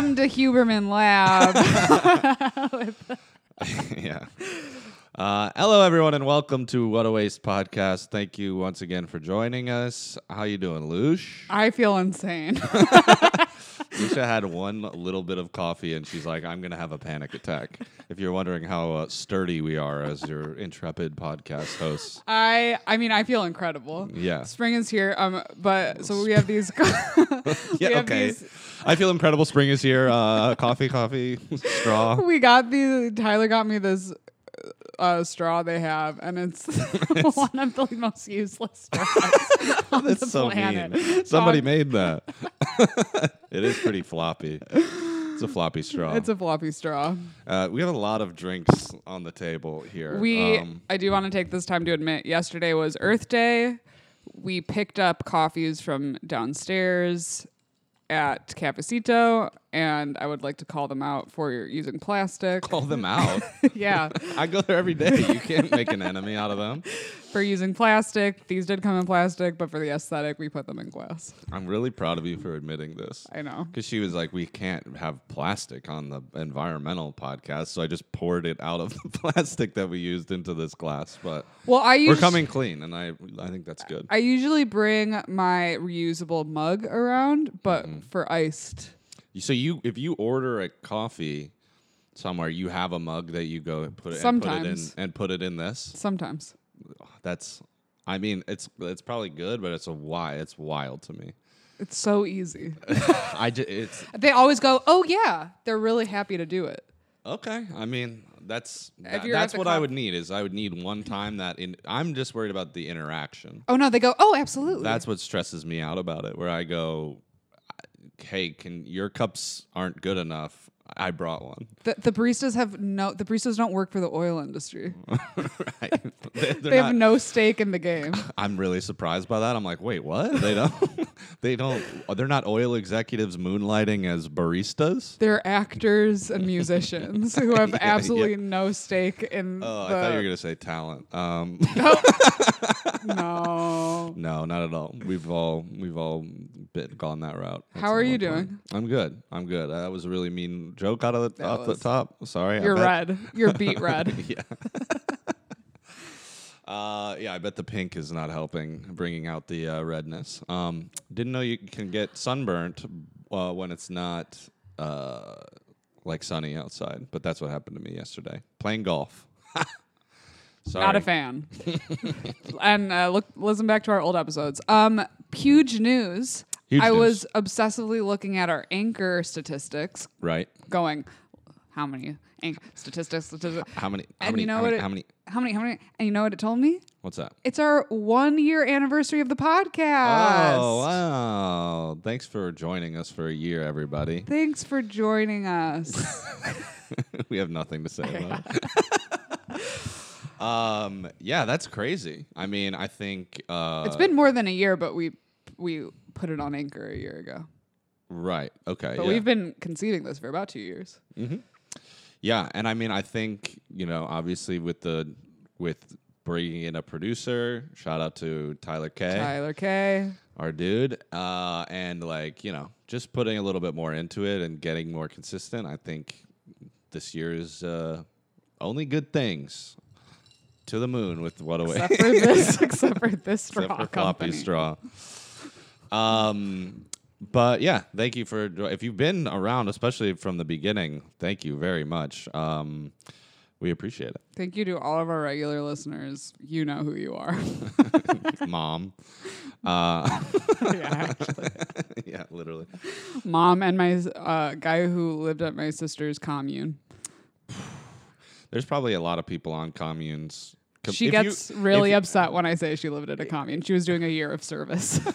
Welcome to Huberman Lab. yeah. Uh, hello, everyone, and welcome to What a Waste podcast. Thank you once again for joining us. How you doing, Lush? I feel insane. Lucia had one little bit of coffee, and she's like, "I'm gonna have a panic attack." If you're wondering how uh, sturdy we are as your intrepid podcast hosts, I I mean I feel incredible. Yeah. Spring is here. Um but so we have these yeah, have okay. these- I feel incredible. Spring is here. Uh, coffee, coffee, straw. we got the Tyler got me this uh, straw they have, and it's one of the most useless straws on the That's so planet. mean. Somebody made that. it is pretty floppy. It's a floppy straw. It's a floppy straw. Uh, we have a lot of drinks on the table here. We, Um, I do want to take this time to admit, yesterday was Earth Day. We picked up coffees from downstairs at Cafecito, and I would like to call them out for using plastic. call them out. yeah, I go there every day. You can't make an enemy out of them. for using plastic. These did come in plastic, but for the aesthetic, we put them in glass. I'm really proud of you for admitting this. I know. Because she was like, we can't have plastic on the environmental podcast. So I just poured it out of the plastic that we used into this glass. But Well, I we're coming clean, and I, I think that's good. I usually bring my reusable mug around, but Mm-hmm. for iced. So you, if you order a coffee somewhere, you have a mug that you go and put it, and put it in Sometimes. and put it in this. Sometimes. That's, I mean, it's it's probably good, but it's a why. It's wild to me. It's so easy. I just, it's they always go, "Oh yeah." They're really happy to do it. Okay, I mean that's that- you're at that's the what I would need is I would need one time that in I'm just worried about the interaction. Oh no, they go, "Oh, absolutely." That's what stresses me out about it. Where I go, hey, can your cups aren't good enough? I brought one. the, the baristas have no. The baristas don't work for the oil industry. right? They- have no stake in the game. I'm really surprised by that. I'm like, wait, what? They don't. they don't. They're not oil executives moonlighting as baristas. They're actors and musicians who have Yeah, absolutely yeah. no stake in Oh, the. I thought you were gonna say talent. Um, no. No, not at all. We've all we've all been gone that route. How are you point. doing? I'm good. I'm good. That was a really mean joke out of the That off the top. Sorry. You're red. You're beat red. yeah. uh, yeah, I bet the pink is not helping bringing out the uh, redness. Um, didn't know you can get sunburnt uh, when it's not uh, like sunny outside, but that's what happened to me yesterday playing golf. Sorry. Not a fan. and uh, look, listen back to our old episodes. Um, huge news. Huge I news. was obsessively looking at our anchor statistics, Right. going, how many anchor statistics? statistics. How many? How And many? you know how, what? many it- how many? How many? How many? And you know what it told me? What's that? It's our one year anniversary of the podcast. Oh wow! Thanks for joining us for a year, everybody. Thanks for joining us. we have nothing to say about it. um, yeah, that's crazy. I mean, I think uh, it's been more than a year, but we we put it on Anchor a year ago. right. Okay, But yeah. we've been conceiving this for about two years. yeah, and I mean, I think you know, obviously, with the with bringing in a producer, shout out to Tyler K. Tyler K. our dude, uh, and like you know, just putting a little bit more into it and getting more consistent. I think this year's uh, only good things. To the moon with what away, Except for this, except for this straw except for company. straw. Um, but yeah, thank you for if you've been around, especially from the beginning. Thank you very much. Um, we appreciate it, Thank you to all of our regular listeners. You know who you are. mom. Uh, yeah, actually. yeah, literally. Mom and my uh, guy who lived at my sister's commune. There's probably a lot of people on communes. Com- She if you- gets really if- upset when I say she lived in a commune. She was doing a year of service.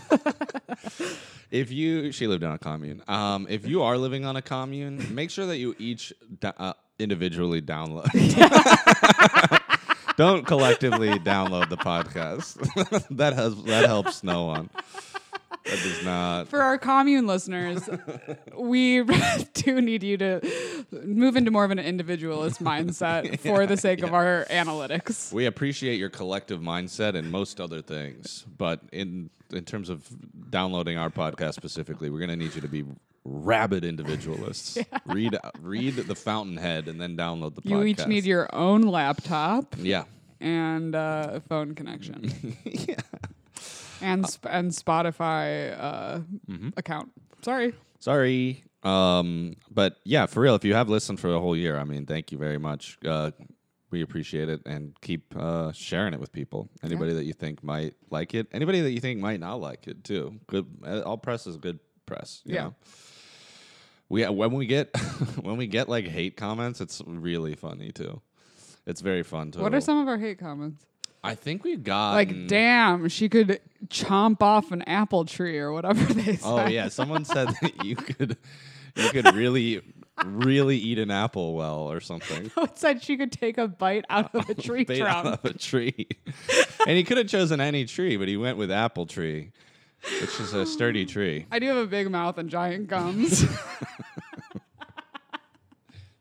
If you, she lived on a commune. Um, if you are living on a commune, make sure that you each uh, individually download. Don't collectively download the podcast. that has that helps no one. That does not. For our commune listeners, we do need you to move into more of an individualist mindset for the sake of our analytics. We appreciate your collective mindset and most other things, but in in terms of downloading our podcast specifically, we're going to need you to be rabid individualists. Read read the Fountainhead and then download the You podcast. each need your own laptop yeah. and uh, a phone connection. yeah. And sp- and Spotify uh, Mm-hmm. account. Sorry. Sorry. Um, but yeah, for real, if you have listened for a whole year, I mean, thank you very much. Uh, we appreciate it and keep uh, sharing it with people. Anybody that you think might like it, anybody that you think might not like it too. Good. uh, All press is good press. you Yeah. know? We when we get when we get like hate comments, it's really funny too. It's very fun to. What are some of our hate comments? I think we got Like, damn, she could chomp off an apple tree or whatever they oh, said. Oh yeah, someone said that you could you could really really eat an apple well or something. it said she could take a bite out of a tree Bait out trunk. of a tree. and he could have chosen any tree, but he went with apple tree, which is a sturdy tree. I do have a big mouth and giant gums.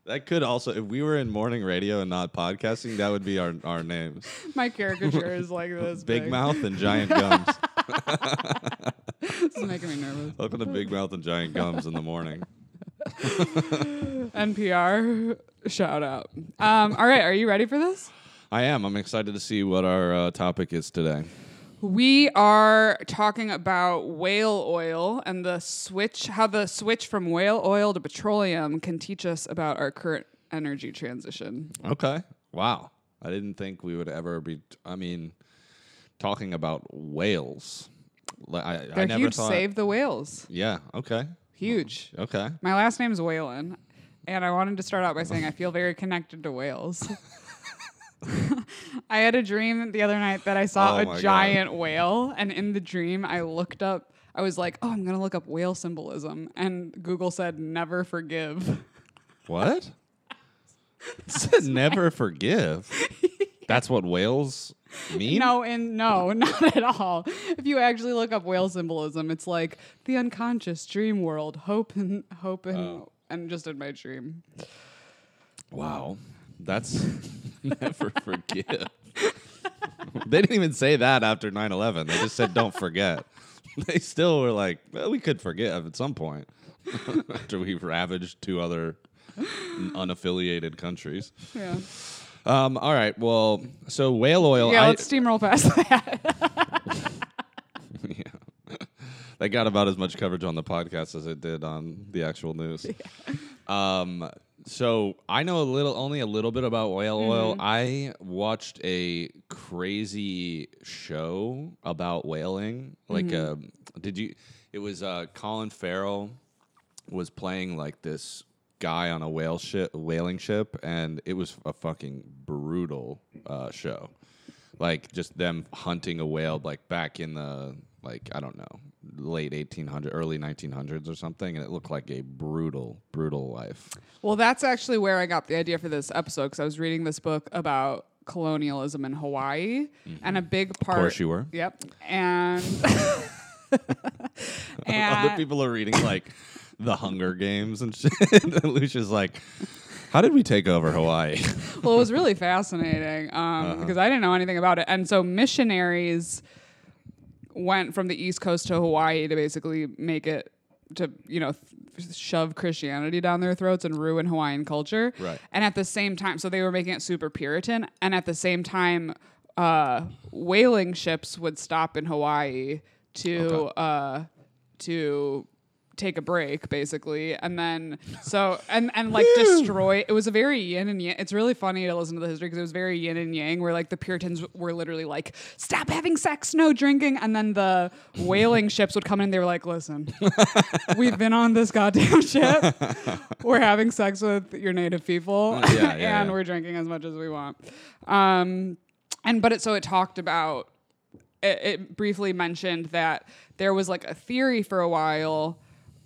That could also, if we were in morning radio and not podcasting, that would be our, our names. My caricature is like this Big big. Mouth and Giant Gums. This is making me nervous. Welcome to Big Mouth and Giant Gums in the morning. NPR, shout out. Um, all right, are you ready for this? I am. I'm excited to see what our uh, topic is today. We are talking about whale oil and the switch, how the switch from whale oil to petroleum can teach us about our current energy transition. Okay. Wow. I didn't think we would ever be. I mean, talking about whales. I, I They're never huge. thought. Save the whales. Yeah. Okay. Huge. Okay. My last name is Whalen, and I wanted to start out by saying I feel very connected to whales. I had a dream the other night that I saw Oh a God. giant whale, and in the dream, I looked up. I was like, "Oh, I'm gonna look up whale symbolism," and Google said, "Never forgive." What? It said never forgive. That's what whales mean. No, and no, not at all. If you actually look up whale symbolism, it's like the unconscious dream world, hope and hope and Oh. and just in my dream. Wow. That's never forgive. they didn't even say that after 9/11. They just said don't forget. They still were like, well, we could forgive at some point after we ravaged two other unaffiliated countries. Yeah, Um, all right. Well, so whale oil. yeah. I, let's steamroll past that. yeah. They got about as much coverage on the podcast as it did on the actual news. Yeah. Um, so I know a little, only a little bit about whale oil. I watched a crazy show about whaling. Like, um, did you? It was uh, Colin Farrell was playing like this guy on a whale ship, whaling ship, and it was a fucking brutal uh, show. Like just them hunting a whale, like back in the like I don't know, late 1800, early 1900s or something, and it looked like a brutal, brutal life. well, that's actually where I got the idea for this episode because I was reading this book about colonialism in Hawaii, and a big part. Of course, you were. Yep, and Other people are reading like the Hunger Games and shit. and Lucia's like, "How did we take over Hawaii?" well, it was really fascinating um, Uh-huh. because I didn't know anything about it. And so missionaries went from the East Coast to Hawaii to basically make it to you know th- shove Christianity down their throats and ruin Hawaiian culture. Right. And at the same time, so they were making it super Puritan. And at the same time, uh, whaling ships would stop in Hawaii to Okay. uh, to take a break basically. And then so and and like destroy it was a very yin and yang it's really funny to listen to the history because it was very yin and yang where like the puritans were literally like stop having sex no drinking. And then the whaling ships would come in and they were like listen we've been on this goddamn ship. We're having sex with your native people Yeah, yeah, and yeah. we're drinking as much as we want. Um and but it so it talked about it, it briefly mentioned that there was like a theory for a while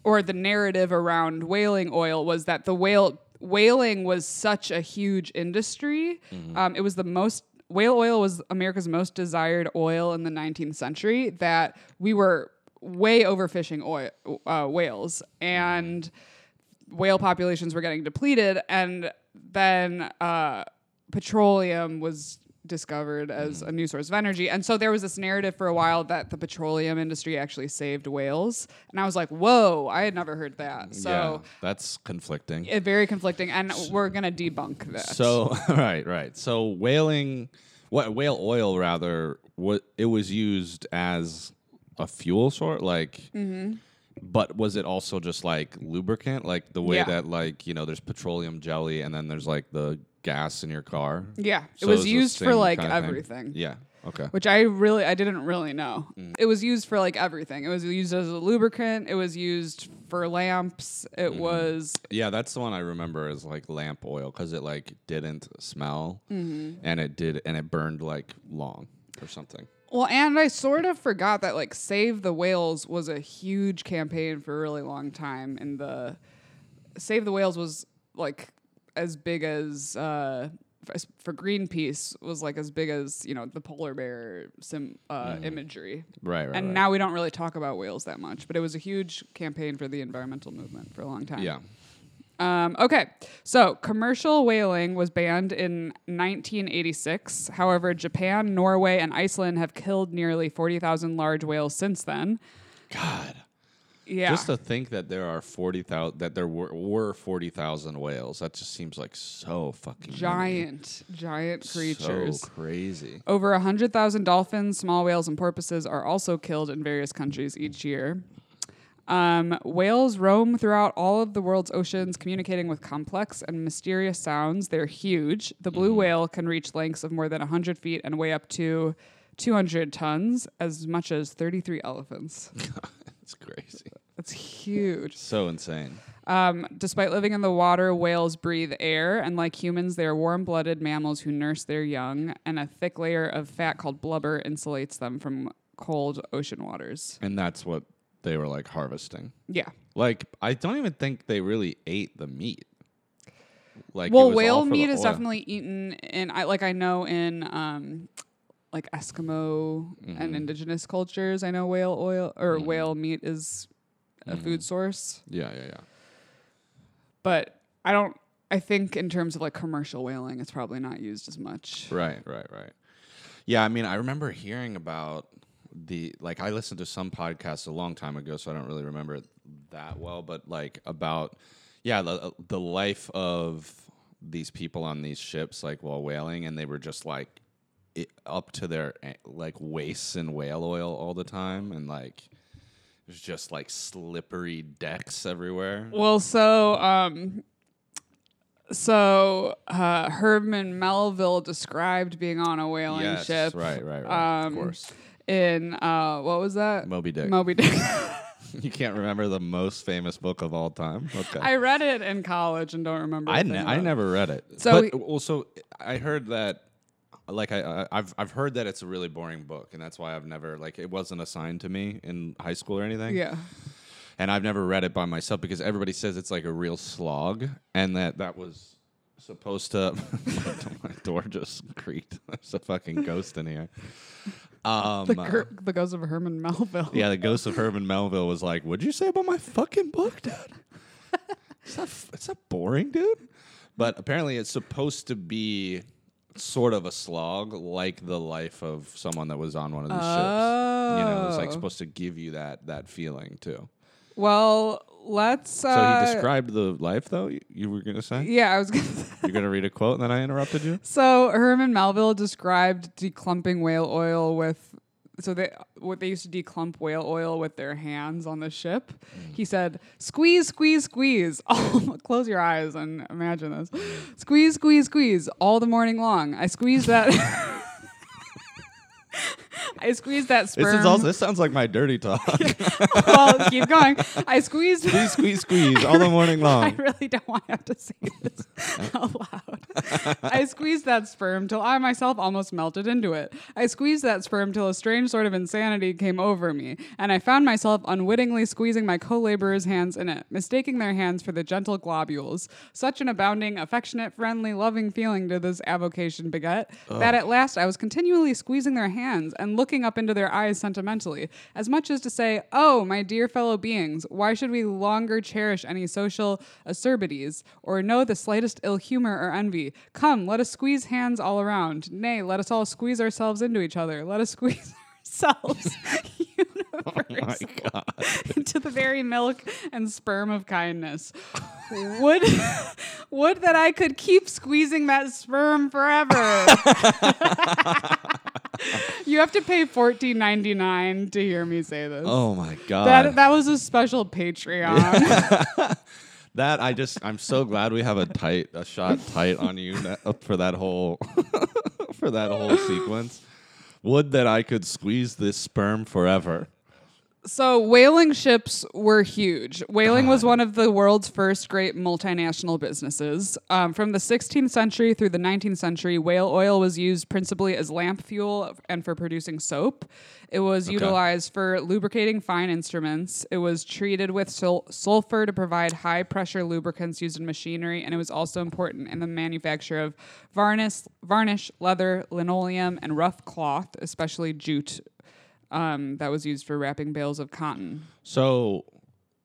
or the narrative around whaling oil was that the whale whaling was such a huge industry. Um, it was the most whale oil was america's most desired oil in the 19th century that we were way overfishing oil uh, whales. And whale populations were getting depleted. And then uh, petroleum was discovered as Mm. a new source of energy. And so there was this narrative for a while that the petroleum industry actually saved whales. And I was like, whoa, I had never heard that. So yeah, that's conflicting. it, very conflicting. And we're going to debunk that. So right, right. So whaling, what whale oil rather, what it was used as a fuel sort, like. Mm-hmm. But was it also just like lubricant, like the way Yeah. that like you know there's petroleum jelly and then there's like the gas in your car? yeah, it So was used for like kinda thing? everything. Yeah. Okay. Which I really, I didn't really know. Mm. It was used for like everything. It was used as a lubricant. It was used for lamps. It Mm-hmm. was Yeah, that's the one I remember as like lamp oil because it like didn't smell Mm-hmm. and it did and it burned like long or something. Well, and I sort of forgot that like Save the Whales was a huge campaign for a really long time and the Save the Whales was like as big as uh for Greenpeace was like as big as, you know, the polar bear sim uh, imagery. Right, right. And right. now we don't really talk about whales that much, but it was a huge campaign for the environmental movement for a long time. yeah. Um, okay, so commercial whaling was banned in 1986. However, Japan, Norway, and Iceland have killed nearly 40,000 large whales since then. God. Yeah. Just to think that there are forty thousand that there were, were forty thousand whales. That just seems like so fucking many. giant, giant creatures. So crazy. Over 100,000 dolphins, small whales, and porpoises are also killed in various countries each year. Um, whales roam throughout all of the world's oceans, communicating with complex and mysterious sounds. They're huge. The blue whale can reach lengths of more than 100 feet and weigh up to 200 tons, as much as 33 elephants. it's crazy. That's huge. So insane. Um, despite living in the water, whales breathe air, and like humans, they are warm blooded mammals who nurse their young, and a thick layer of fat called blubber insulates them from cold ocean waters. And that's what they were like harvesting. Yeah. Like I don't even think they really ate the meat. Like well, whale meat is definitely eaten in, I like, I know in, um, like Eskimo Mm-hmm. and indigenous cultures, I know whale oil or whale meat is a Mm-hmm. food source. Yeah, yeah, yeah. But I don't, I think in terms of like commercial whaling, it's probably not used as much. Right, right, right. Yeah, I mean, I remember hearing about the like I listened to some podcasts a long time ago, so I don't really remember it that well, but like about yeah, the the life of these people on these ships like while whaling and they were just like up to their eh, like waists in whale oil all the time and like there's just like slippery decks everywhere. Well, so um, so uh, Herman Melville described being on a whaling yes, ship right, right, right. um, of course. in uh, what was that? Moby Dick. Moby Dick. you can't remember the most famous book of all time? Okay. I read it in college and don't remember. I, ne- I never read it. So but also I heard that like I, I I've I've heard that it's a really boring book and that's why I've never like it wasn't assigned to me in high school or anything. Yeah. And I've never read it by myself because everybody says it's like a real slog and that that was supposed to my door just creaked. There's a fucking ghost in here. Um The, the ghost of Herman Melville. yeah, the ghost of Herman Melville was like, "What'd you say about my fucking book, dude? it's not, it's not boring, dude." But apparently, it's supposed to be sort of a slog, like the life of someone that was on one of these ships. You know, it's like Oh. supposed to give you that that feeling too. Well, let's. So Uh, he described the life, though. You, you were gonna say Yeah, I was gonna. Say. you're gonna read a quote, and then I interrupted you. So Herman Melville described declumping whale oil with so they what they used to declump whale oil with their hands on the ship. Mm. He said, "Squeeze, squeeze, squeeze." Oh, close your eyes and imagine this. Squeeze, squeeze, squeeze all the morning long. I squeeze that. I squeezed that This sperm. is also this sounds like my dirty talk. well, keep going. I squeezed. squeeze, squeeze, squeeze all the morning long. I really don't want to have to say this out loud. I squeezed that sperm till I myself almost melted into it. I squeezed that sperm till a strange sort of insanity came over me, and I found myself unwittingly squeezing my co laborers' hands in it, mistaking their hands for the gentle globules. Such an abounding, affectionate, friendly, loving feeling did this avocation beget that at last I was continually squeezing their hands and looked looking up into their eyes sentimentally, as much as to say, Oh, my dear fellow beings, why should we longer cherish any social acerbities, or know the slightest ill humor or envy? Come, let us squeeze hands all around. Nay, let us all squeeze ourselves into each other. Let us squeeze ourselves oh universe into the very milk and sperm of kindness. Would would that I could keep squeezing that sperm forever. You have to pay fourteen ninety nine to hear me say this. Oh my god. That that was a special Patreon. That I just I'm so glad we have a tight a shot tight on you uh, for that whole for that whole sequence. Would that I could squeeze this sperm forever. So whaling ships were huge. Whaling was one of the world's first great multinational businesses. Um, from the 16th century through the 19th century, whale oil was used principally as lamp fuel and for producing soap. It was utilized for lubricating fine instruments. It was treated with sul- sulfur to provide high pressure lubricants used in machinery, and it was also important in the manufacture of varnish, varnish, leather, linoleum, and rough cloth, especially jute um, that was used for wrapping bales of cotton. So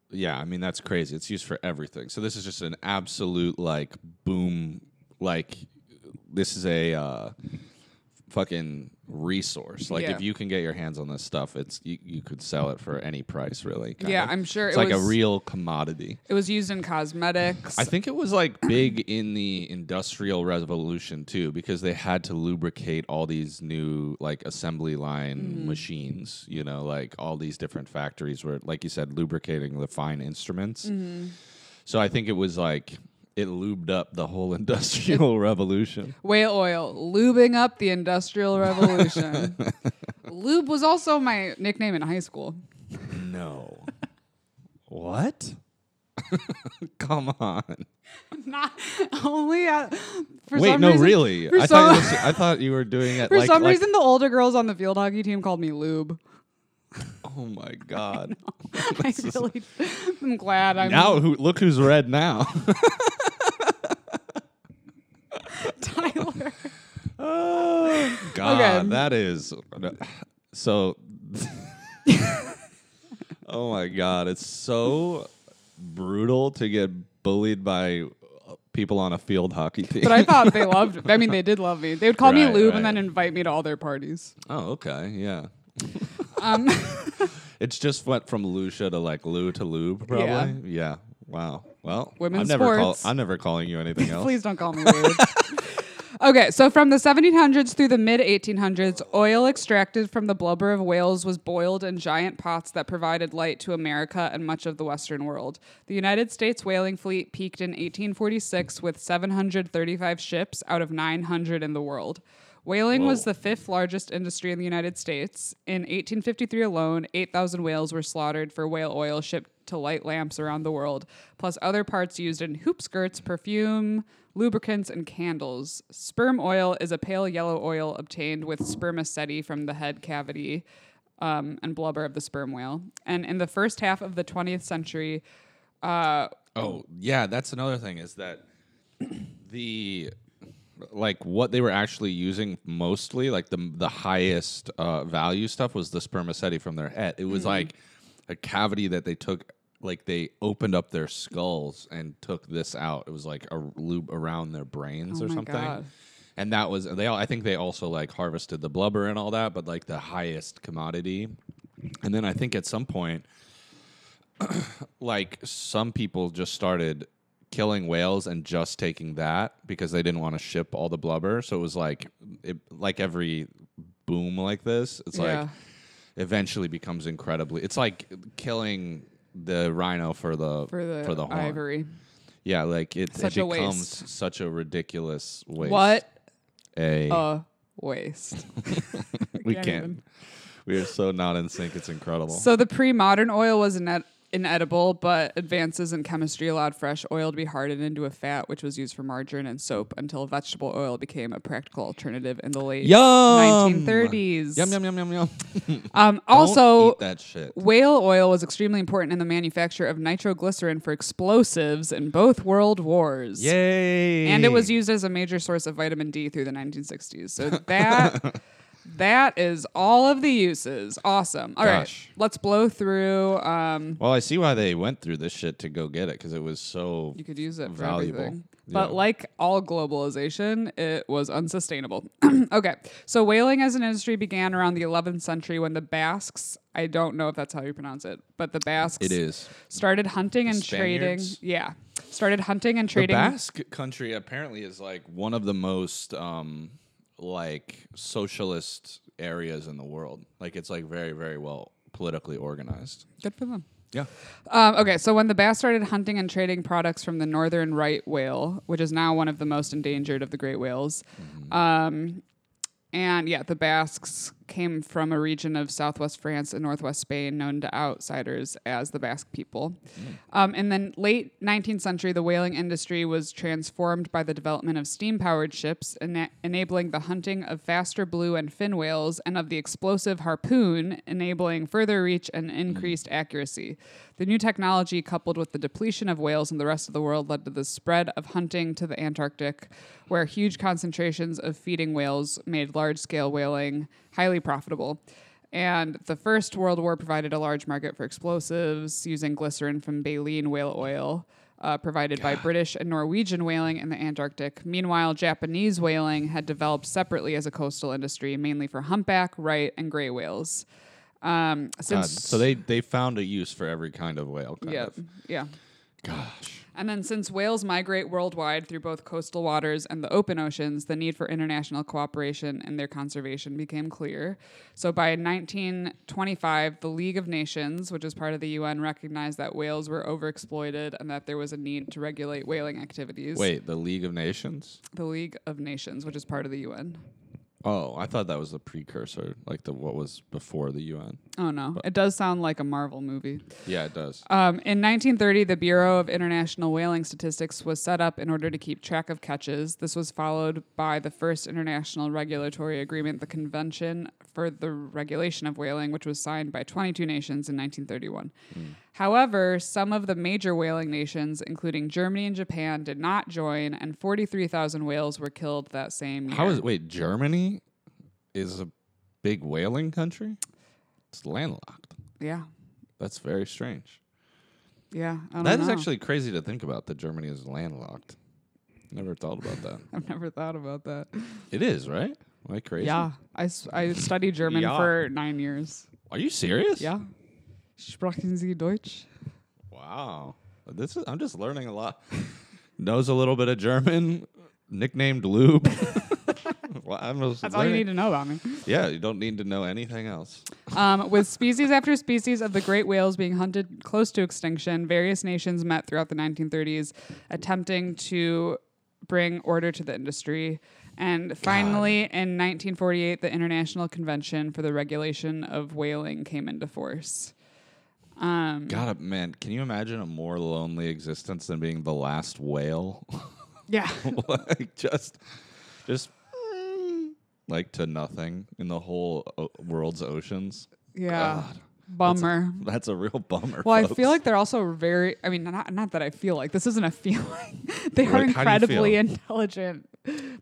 yeah, I mean that's crazy. It's used for everything. So this is just an absolute like boom like this is a uh fucking resource. Like Yeah. if you can get your hands on this stuff, it's you, you could sell it for any price really. Yeah, of. I'm sure It's it like a real commodity. It was used in cosmetics. I think it was like big in the industrial revolution too, because they had to lubricate all these new like assembly line mm-hmm. machines. You know, like all these different factories were, like you said, lubricating the fine instruments. Mm-hmm. So I think it was like it lubed up the whole industrial revolution. Whale oil, lubing up the industrial revolution. Lube was also my nickname in high school. No, what? Come on. Not only at, for Wait, some no, reason, really. For I some, thought, was, I thought you were doing it for like, some like- reason, the older girls on the field hockey team called me Lube. Oh my god. I really, I'm glad I'm Now who look who's red now. Tyler. Oh, God, Okay. that is so. oh my God, it's so brutal to get bullied by people on a field hockey team. But I thought they loved. I mean, they did love me. They would call me Right, Lube right. and then invite me to all their parties. oh, okay, yeah. Um, It's just went from Lucia to like Lou to Lube, probably. Yeah. Wow. Well, Women's I'm never sports. I'm never calling you anything else. Please don't call me Lube. okay, so from the 1700s through the mid 1800s, oil extracted from the blubber of whales was boiled in giant pots that provided light to America and much of the Western world. The United States whaling fleet peaked in 1846 with 735 ships out of 900 in the world. Whaling was the fifth largest industry in the United States. In 1853 alone, 8,000 whales were slaughtered for whale oil shipped to light lamps around the world, plus other parts used in hoop skirts, perfume, lubricants, and candles. Sperm oil is a pale yellow oil obtained with spermaceti from the head cavity um, and blubber of the sperm whale. And in the first half of the 20th century, uh, Oh, yeah, that's another thing is that the like what they were actually using mostly, like the the highest uh, value stuff was the spermaceti from their head. It was like a cavity that they took like they opened up their skulls and took this out. It was like a loop around their brains Oh or something. God. And that was they all I think they also like harvested the blubber and all that, but like the highest commodity. And then I think at some point like some people just started killing whales and just taking that because they didn't want to ship all the blubber. So it was like it, like every boom like this, it's Yeah. like eventually becomes incredibly. It's like killing the rhino for the for the, for the horn. ivory. Yeah, like it, Such it a becomes waste. such a ridiculous waste. What a a waste. we can't can't. even. We are so not in sync. It's incredible. So the pre-modern oil was inet- inedible, but advances in chemistry allowed fresh oil to be hardened into a fat, which was used for margarine and soap until vegetable oil became a practical alternative in the late Yum! 1930s. Yum yum yum yum yum. Um, also, eat that shit. whale oil was extremely important in the manufacture of nitroglycerin for explosives in both world wars. Yay! And it was used as a major source of vitamin D through the 1960s. So that that is all of the uses. Awesome. All right, Gosh. let's blow through. Um, Well, I see why they went through this shit to go get it because it was so. you could use it for Valuable. everything. But Yeah. like all globalization, it was unsustainable. okay, so whaling as an industry began around the 11th century when the Basques, I don't know if that's how you pronounce it, but the Basques It is. started hunting and trading. Yeah, started hunting and trading. The. Basque country apparently is like one of the most um, like socialist areas in the world. Like it's like very very well politically organized. Good for them. Yeah. Um, okay, so when the Bass started hunting and trading products from the northern right whale, which is now one of the most endangered of the great whales, um, and yeah, the Basques came from a region of southwest France and northwest Spain known to outsiders as the Basque people. Um, in the late 19th century, the whaling industry was transformed by the development of steam powered ships, ena- enabling the hunting of faster blue and fin whales and of the explosive harpoon, enabling further reach and increased accuracy. The new technology, coupled with the depletion of whales in the rest of the world, led to the spread of hunting to the Antarctic, where huge concentrations of feeding whales made large scale whaling highly profitable. And the First World War provided a large market for explosives using glycerin from baleen whale oil. Uh, provided by British and Norwegian whaling in the Antarctic. Meanwhile, Japanese whaling had developed separately as a coastal industry, mainly for humpback, right, and gray whales. Um, God, so they they found a use for every kind of whale. Kind yeah, Of. yeah. Gosh. And then, since whales migrate worldwide through both coastal waters and the open oceans, the need for international cooperation in their conservation became clear. So, by 1925, the League of Nations, which is part of the UN, recognized that whales were overexploited and that there was a need to regulate whaling activities. Wait, the League of Nations? The League of Nations, which is part of the UN. Oh, I thought that was the precursor, like the what was before the UN. Oh, no. It does sound like a Marvel movie. Yeah, it does. Um, in 1930, the Bureau of International Whaling Statistics was set up in order to keep track of catches. This was followed by the first international regulatory agreement, the Convention for the Regulation of Whaling, which was signed by 22 nations in 1931. However, some of the major whaling nations, including Germany and Japan, did not join, and 43,000 whales were killed that same year. How is wait? Germany is a big whaling country. It's landlocked. Yeah, That's very strange. yeah. I don't That is know. actually crazy to think about. That Germany is landlocked. Never thought about that. I've never thought about that. it is right. Am I crazy? Yeah, I, I studied German Ja. for nine years. Are you serious? Ja. Sprechen Sie Deutsch? Wow. This is. I'm just learning a lot. Knows a little bit of German. Nicknamed Lube. well, I'm just That's all you learning- need to know about me. Yeah, you don't need to know anything else. Um, with species after species of the great whales being hunted close to extinction, various nations met throughout the 1930s attempting to bring order to the industry. And finally, in 1948, the International Convention for the Regulation of Whaling came into force. Um, God, man, can you imagine a more lonely existence than being the last whale? yeah. like just, just like to nothing in the whole o- world's oceans. Yeah. God, Bummer. that's a real bummer. Well, I feel like they're also very. I mean, not not that I feel like this isn't a feeling. they are Like, you incredibly intelligent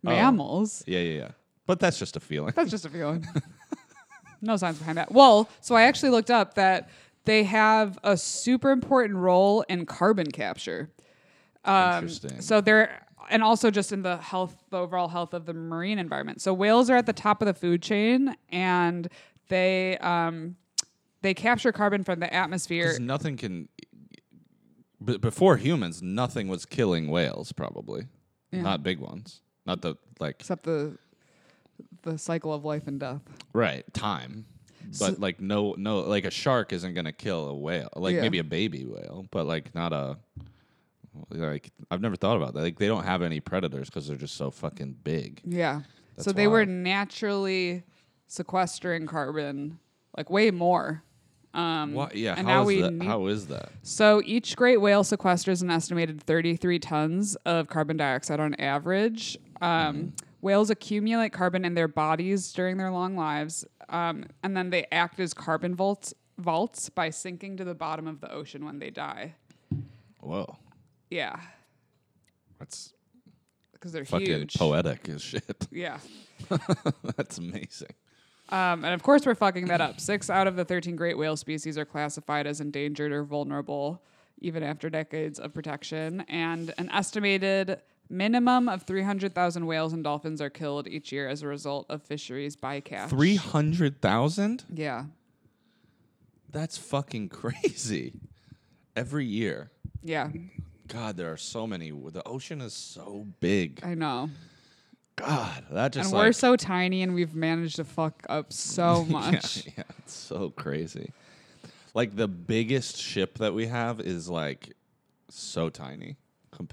mammals. yeah, yeah, yeah. But that's just a feeling. That's just a feeling. no science behind that. Well, so I actually looked up that they have a super important role in carbon capture. Um, Interesting. So they're and also just in the health, the overall health of the marine environment. So whales are at the top of the food chain, and they um, they capture carbon from the atmosphere. 'Cause nothing can. B- before humans, nothing was killing whales. Probably Yeah. not big ones. Not the like except the the cycle of life and death. right time. But So- like no no like a shark isn't gonna kill a whale. Like Yeah. maybe a baby whale, but like not a. Like I've never thought about that. Like they don't have any predators because they're just so fucking big. Yeah. so That's they were naturally sequestering carbon like way more. Um, What? Yeah. And how is that? need- how is that? So each great whale sequesters an estimated 33 tons of carbon dioxide on average. Um, Whales accumulate carbon in their bodies during their long lives, um, and then they act as carbon vaults, vaults by sinking to the bottom of the ocean when they die. Whoa, Yeah, that's because they're fucking huge. poetic as shit. Yeah. that's amazing. Um, and of course, we're fucking that up. Six out of the 13 great whale species are classified as endangered or vulnerable, even after decades of protection. And an estimated minimum of 300,000 whales and dolphins are killed each year as a result of fisheries bycatch. Three hundred thousand? Yeah. That's fucking crazy. Every year. Yeah. God, there are so many. The ocean is so big. I know. God, that just and like, we're so tiny and we've managed to fuck up so much. Yeah, yeah, it's so crazy. Like the biggest ship that we have is like so tiny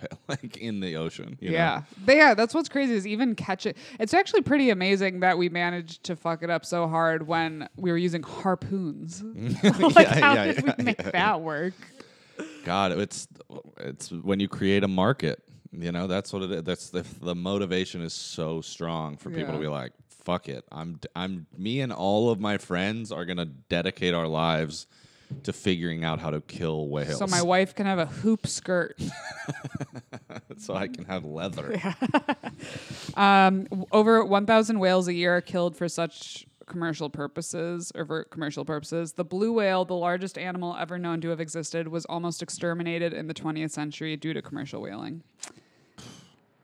like in the ocean. you know? Yeah. But yeah, that's what's crazy is even catch it. It's actually pretty amazing that we managed to fuck it up so hard when we were using harpoons. like, Yeah, how yeah, did yeah, we make that work? God, it's it's when you create a market. You know, that's what it is. That's the the motivation is so strong for people to be like, "Fuck it, I'm I'm me and all of my friends are gonna dedicate our lives to figuring out how to kill whales, So my wife can have a hoop skirt. so I can have leather." Um, over 1,000 whales a year are killed for such commercial purposes or for commercial purposes. The blue whale, the largest animal ever known to have existed, was almost exterminated in the 20th century due to commercial whaling.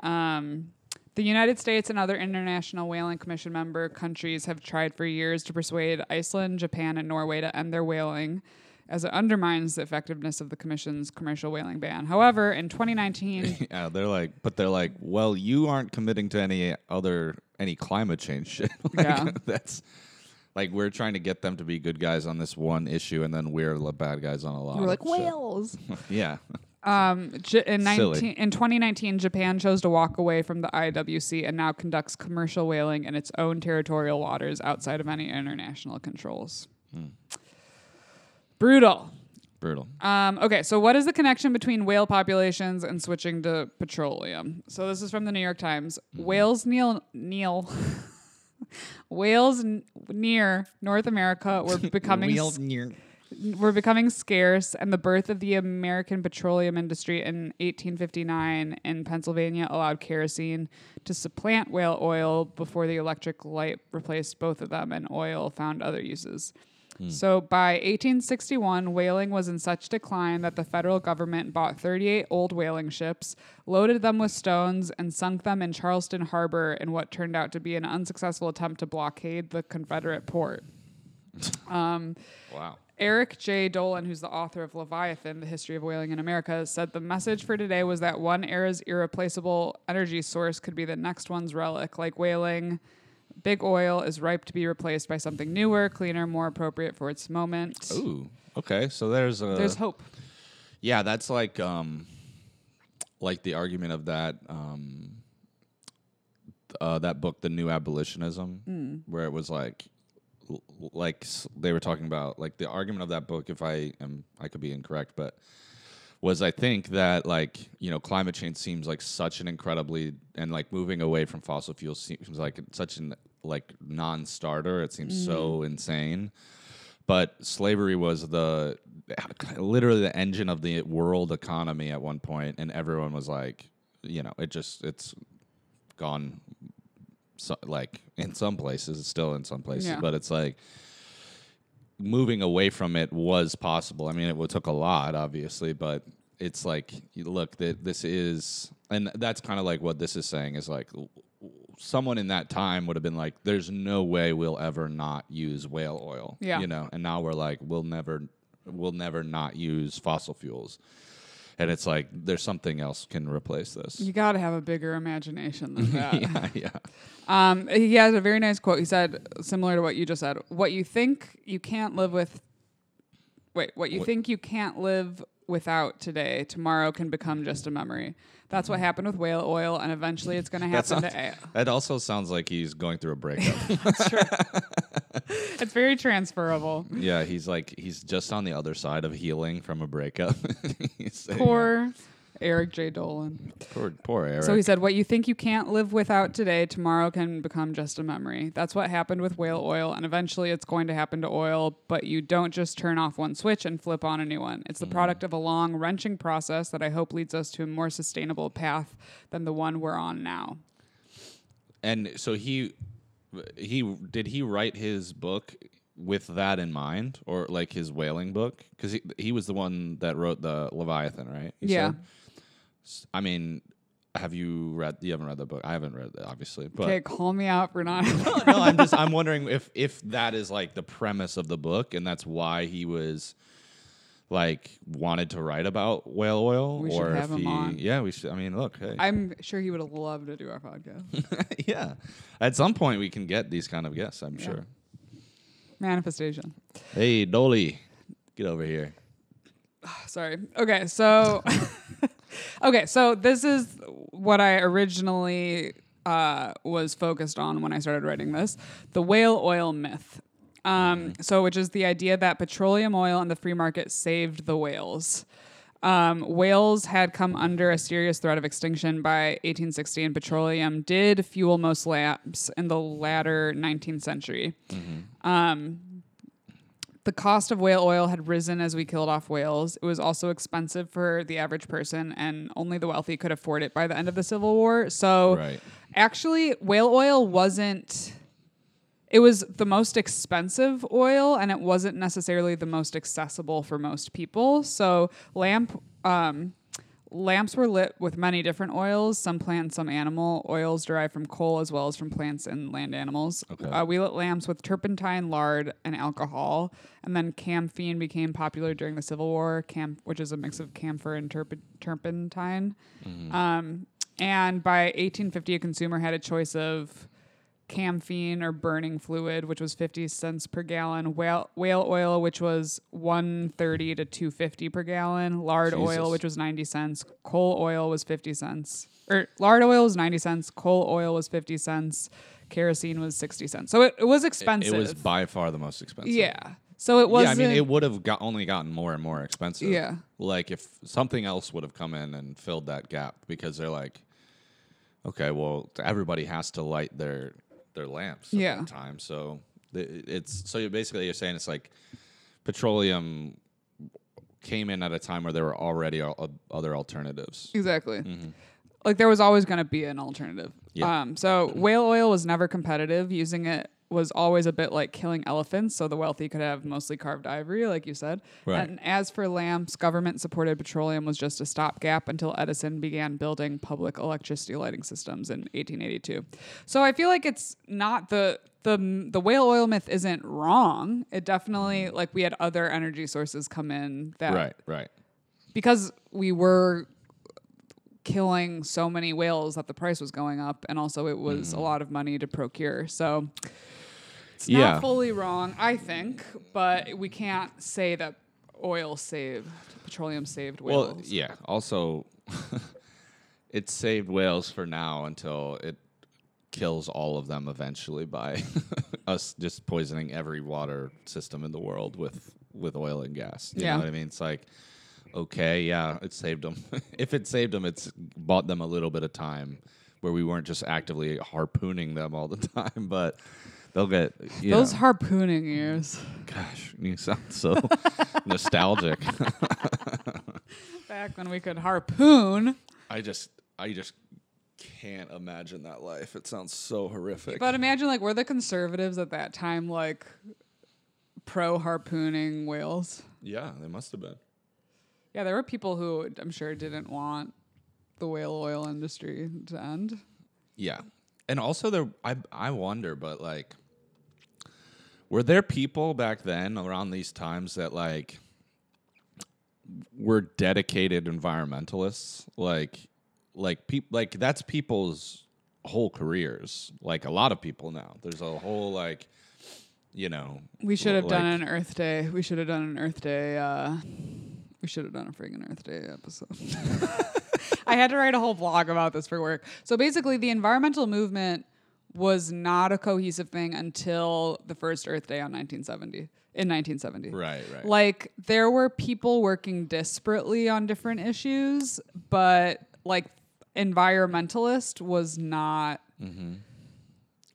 Um, the United States and other international whaling commission member countries have tried for years to persuade Iceland, Japan, and Norway to end their whaling, as it undermines the effectiveness of the commission's commercial whaling ban. However, in 2019, Yeah, they're like, but they're like, well, you aren't committing to any other any climate change shit. like, Yeah. that's like we're trying to get them to be good guys on this one issue, and then we're the bad guys on a lot. we're like shit. whales. yeah, Um, J- in, Silly. 19, in 2019, Japan chose to walk away from the IWC and now conducts commercial whaling in its own territorial waters outside of any international controls. Hmm. Brutal. brutal. Um, okay, so what is the connection between whale populations and switching to petroleum? So this is from the New York Times. Mm-hmm. Whales near, near whales n- near North America were becoming s- were becoming scarce, and the birth of the American petroleum industry in 1859 in Pennsylvania allowed kerosene to supplant whale oil before the electric light replaced both of them, and oil found other uses. So by 1861, whaling was in such decline that the federal government bought 38 old whaling ships, loaded them with stones, and sunk them in Charleston Harbor in what turned out to be an unsuccessful attempt to blockade the Confederate port. Um, Wow. Eric J. Dolin, who's the author of Leviathan, The History of Whaling in America, said the message for today was that one era's irreplaceable energy source could be the next one's relic, like whaling. Big oil is ripe to be replaced by something newer, cleaner, more appropriate for its moment. Ooh. Okay. So there's a There's hope. yeah. That's like um, like the argument of that um, uh, that book, The New Abolitionism, where it was like like they were talking about like the argument of that book. If I am, I could be incorrect, but was I think that like you know climate change seems like such an incredibly and like moving away from fossil fuels seems like such an like non-starter. It seems so mm-hmm. insane. But slavery was the literally the engine of the world economy at one point, and everyone was like, you know, it just it's gone. So, like in some places, it's still in some places, Yeah. but it's like moving away from it was possible. I mean, it took a lot, obviously, but it's like, look, that this is, and that's kind of like what this is saying is like, someone in that time would have been like, there's no way we'll ever not use whale oil. Yeah. You know, and now we're like, we'll never, we'll never not use fossil fuels. And it's like, there's something else can replace this. You got to have a bigger imagination than that. yeah, yeah. Um, he has a very nice quote. He said, similar to what you just said, what you think you can't live with. Wait, what you What- think you can't live without today, tomorrow can become just a memory. That's what mm-hmm. happened with whale oil, and eventually it's going to happen sounds, to. A- that also sounds like he's going through a breakup. it's very transferable. Yeah, he's like he's just on the other side of healing from a breakup. He's saying, Poor Eric J. Dolin. poor, poor Eric. So he said, What you think you can't live without today, tomorrow can become just a memory. That's what happened with whale oil, and eventually it's going to happen to oil, but you don't just turn off one switch and flip on a new one. It's the hmm. product of a long, wrenching process that I hope leads us to a more sustainable path than the one we're on now. and so he he did he write his book with that in mind, or like his whaling book? Because he he was the one that wrote the Leviathan, right? You Yeah. said? I mean, have you read? You haven't read the book. I haven't read it, obviously, but. Okay, call me out for not. no, I'm just I'm wondering if if that is like the premise of the book and that's why he was like wanted to write about whale oil We or have if he yeah we should I mean look hey I'm sure he would have loved to do our podcast. yeah at some point we can get these kind of guests I'm Yeah. sure Manifestation. hey Dolly get over here Sorry. Okay, so okay, so this is what I originally uh, was focused on when I started writing this: the whale oil myth. Um, so, which is the idea that petroleum oil and the free market saved the whales. Um, whales had come under a serious threat of extinction by 1860, and petroleum did fuel most lamps in the latter 19th century. Um, the cost of whale oil had risen as we killed off whales. It was also expensive for the average person, and only the wealthy could afford it by the end of the Civil War. So, Right. actually, whale oil wasn't. It was the most expensive oil, and it wasn't necessarily the most accessible for most people. So, lamp. Um, Lamps were lit with many different oils, some plant, some animal. Oils derived from coal as well as from plants and land animals. Okay. Uh, we lit lamps with turpentine, lard, and alcohol. And then camphene became popular during the Civil War, cam- which is a mix of camphor and turp- turpentine. Um, and by 1850, a consumer had a choice of camphene or burning fluid, which was 50 cents per gallon, whale, whale oil, which was 130 to 250 per gallon, lard oil, which was 90 cents, coal oil was 50 cents, or lard oil was 90 cents, coal oil was 50 cents, kerosene was 60 cents. So it, it was It- expensive. it was by far the most expensive yeah. So it wasn't. I mean it would have got only gotten more and more expensive Yeah. like if something else would have come in and filled that gap because they're like okay well everybody has to light their their lamps at Yeah. that time so it's so you basically you're saying it's like petroleum came in at a time where there were already al- other alternatives Exactly. Like there was always going to be an alternative. Yeah. Um, so whale oil was never competitive. Using it was always a bit like killing elephants, so the wealthy could have mostly carved ivory, like you said. Right. And as for lamps, government-supported petroleum was just a stopgap until Edison began building public electricity lighting systems in 1882. So I feel like it's not the the the whale oil myth isn't wrong. It definitely mm-hmm. like we had other energy sources come in that right right because we were killing so many whales that the price was going up and also it was a mm-hmm. lot of money to procure so it's Yeah. not fully wrong i think but we can't say that oil saved petroleum saved whales Well, yeah. Also, it saved whales for now until it kills all of them eventually by us just poisoning every water system in the world with with oil and gas. You Yeah. know what I mean? It's like, okay, yeah, it saved them. if it saved them, it's bought them a little bit of time where we weren't just actively harpooning them all the time, but. They'll get you those know, harpooning years gosh. You sound so nostalgic. back when we could harpoon I just I just can't imagine that life. It sounds so horrific. but imagine like were the conservatives at that time like pro harpooning whales yeah, they must have been. Yeah, there were people who I'm sure didn't want the whale oil industry to end. Yeah. And also there I I wonder but like were there people back then around these times that like were dedicated environmentalists like like people like that's people's whole careers like a lot of people now there's a whole like you know We should have done an Earth Day. We should have done an Earth Day. Uh, we should have done a friggin' Earth Day episode. I had to write a whole blog about this for work. So basically, the environmental movement was not a cohesive thing until the first Earth Day on 1970. In 1970. right right Like there were people working desperately on different issues, but like environmentalist was not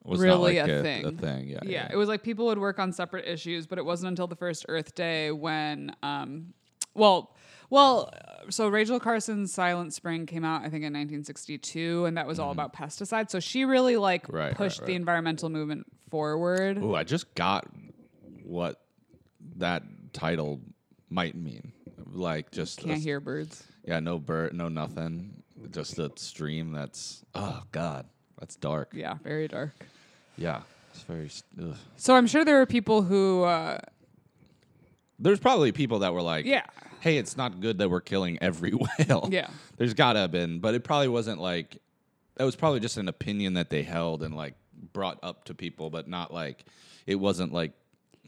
was really not like a a, thing. a thing yeah, yeah, it was like people would work on separate issues, but it wasn't until the first Earth Day when, um, well, Well, uh, so Rachel Carson's Silent Spring came out, I think, in 1962, and that was all about pesticides. So she really like Mm-hmm. Right, right, pushed the right. environmental movement forward. Ooh, I just got what that title might mean. Like just Can't hear birds. Yeah, no bird, no nothing. Just a stream that's oh god, that's dark. Yeah, very dark. Yeah, it's very. s- Ugh. So I'm sure there are people who, uh, There's probably people that were like, yeah, hey, it's not good that we're killing every whale. Yeah. There's gotta have been, but it probably wasn't like that was probably just an opinion that they held and like brought up to people, but not like it wasn't like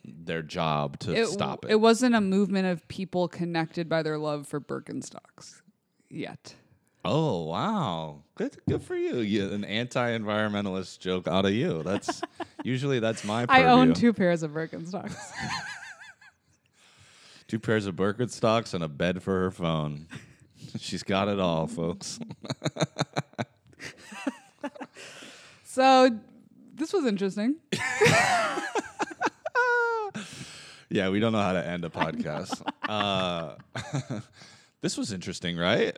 their job to it, stop it. It wasn't a movement of people connected by their love for Birkenstocks yet. oh wow. Good good for you. you an anti environmentalist joke out of you. That's usually that's my I own two pairs of Birkenstocks. Two pairs of Birkenstocks and a bed for her phone. She's got it all, folks. so this was interesting. Yeah, we don't know how to end a podcast. uh, this was interesting, right?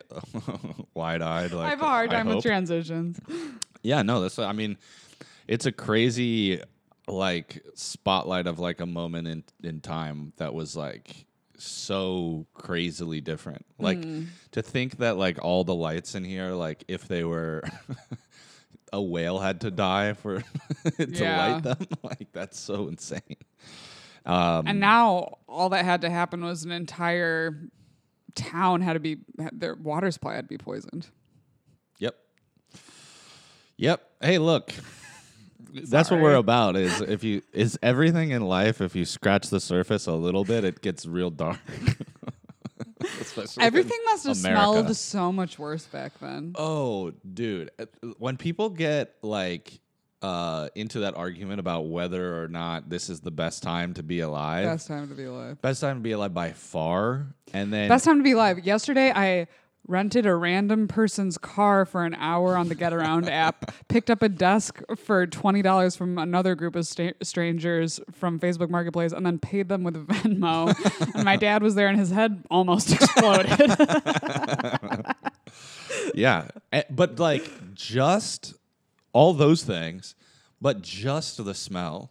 Wide eyed. Like I have a hard time with transitions. Yeah, no, that's. I mean, it's a crazy like spotlight of like a moment in in time that was like so crazily different. Like to think that like all the lights in here, like if they were. A whale had to die for to Yeah. light them. Like that's so insane. Um, And now all that had to happen was an entire town had to be their water supply had to be poisoned. Yep. Yep. Hey, look. That's what we're about. Is if you is everything in life. If you scratch the surface a little bit, it gets real dark. Especially in Everything must have America. smelled so much worse back then. Oh, dude. Uh, When people get like uh, into that argument about whether or not this is the best time to be alive, Best time to be alive. best time to be alive by far, and then Best time to be alive. Yesterday, I rented a random person's car for an hour on the Getaround app, picked up a desk for $20 from another group of sta- strangers from Facebook Marketplace, and then paid them with Venmo. and my dad was there, and his head almost exploded. yeah, Eh, but like just all those things, but just the smell.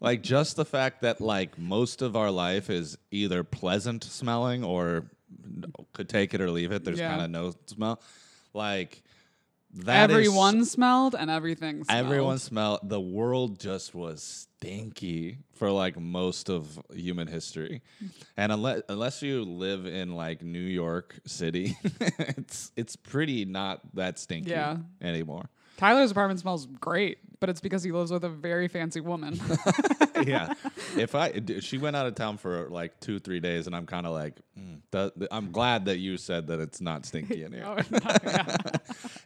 Like just the fact that like most of our life is either pleasant smelling or could take it or leave it. There's Yeah. kind of no smell. Like that is- Everyone smelled, and everything smelled. everyone smelled. The world just was stinky for like most of human history, and unless unless you live in like New York City, it's it's pretty not that stinky Yeah. anymore. Tyler's apartment smells great, but it's because he lives with a very fancy woman. yeah. If I she went out of town for like two three days, and I'm kind of like, mm, th- th- I'm glad that you said that it's not stinky in here. Oh, no, yeah.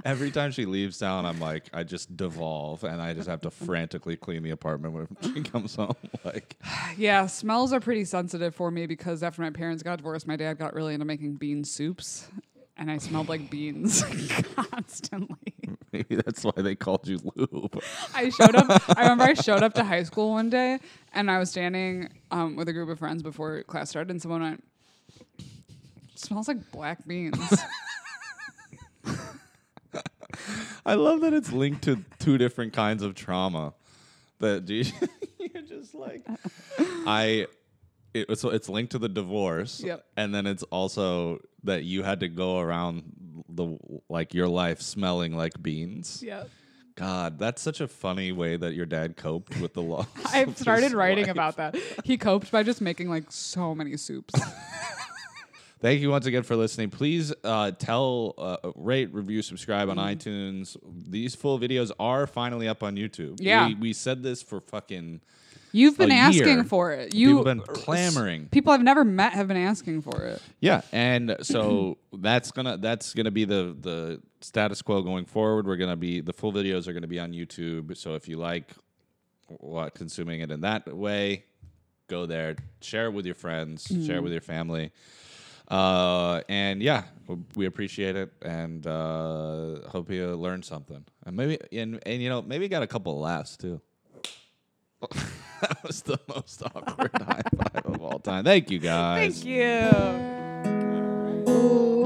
Every time she leaves town, I'm like, I just devolve, and I just have to frantically clean the apartment when she comes home. Like, Yeah, smells are pretty sensitive for me because after my parents got divorced, my dad got really into making bean soups, and I smelled like beans constantly. maybe that's why they called you lube. I showed up. I remember I showed up to high school one day, and I was standing um, with a group of friends before class started, and someone went, "Smells like black beans." I love that it's linked to two different kinds of trauma. That you, you're just like, I. It, so it's linked to the divorce, Yep. and then it's also that you had to go around the like your life smelling like beans. yeah. God, that's such a funny way that your dad coped with the loss. I've started writing life. about that. He coped by just making like so many soups. Thank you once again for listening. Please uh, tell, uh, rate, review, subscribe on iTunes. These full videos are finally up on YouTube. Yeah. we, we said this for fucking. You've been asking year. for it. You People have been clamoring. People I've never met have been asking for it. Yeah, and so that's gonna that's gonna be the the status quo going forward. We're gonna be the full videos are gonna be on YouTube. So if you like what consuming it in that way, go there, share it with your friends, share it with your family. Uh, and yeah, we appreciate it, and uh, hope you learned something. And maybe, and, and you know, maybe got a couple of laughs too. that was the most awkward high five of all time. Thank you guys. Thank you. Ooh.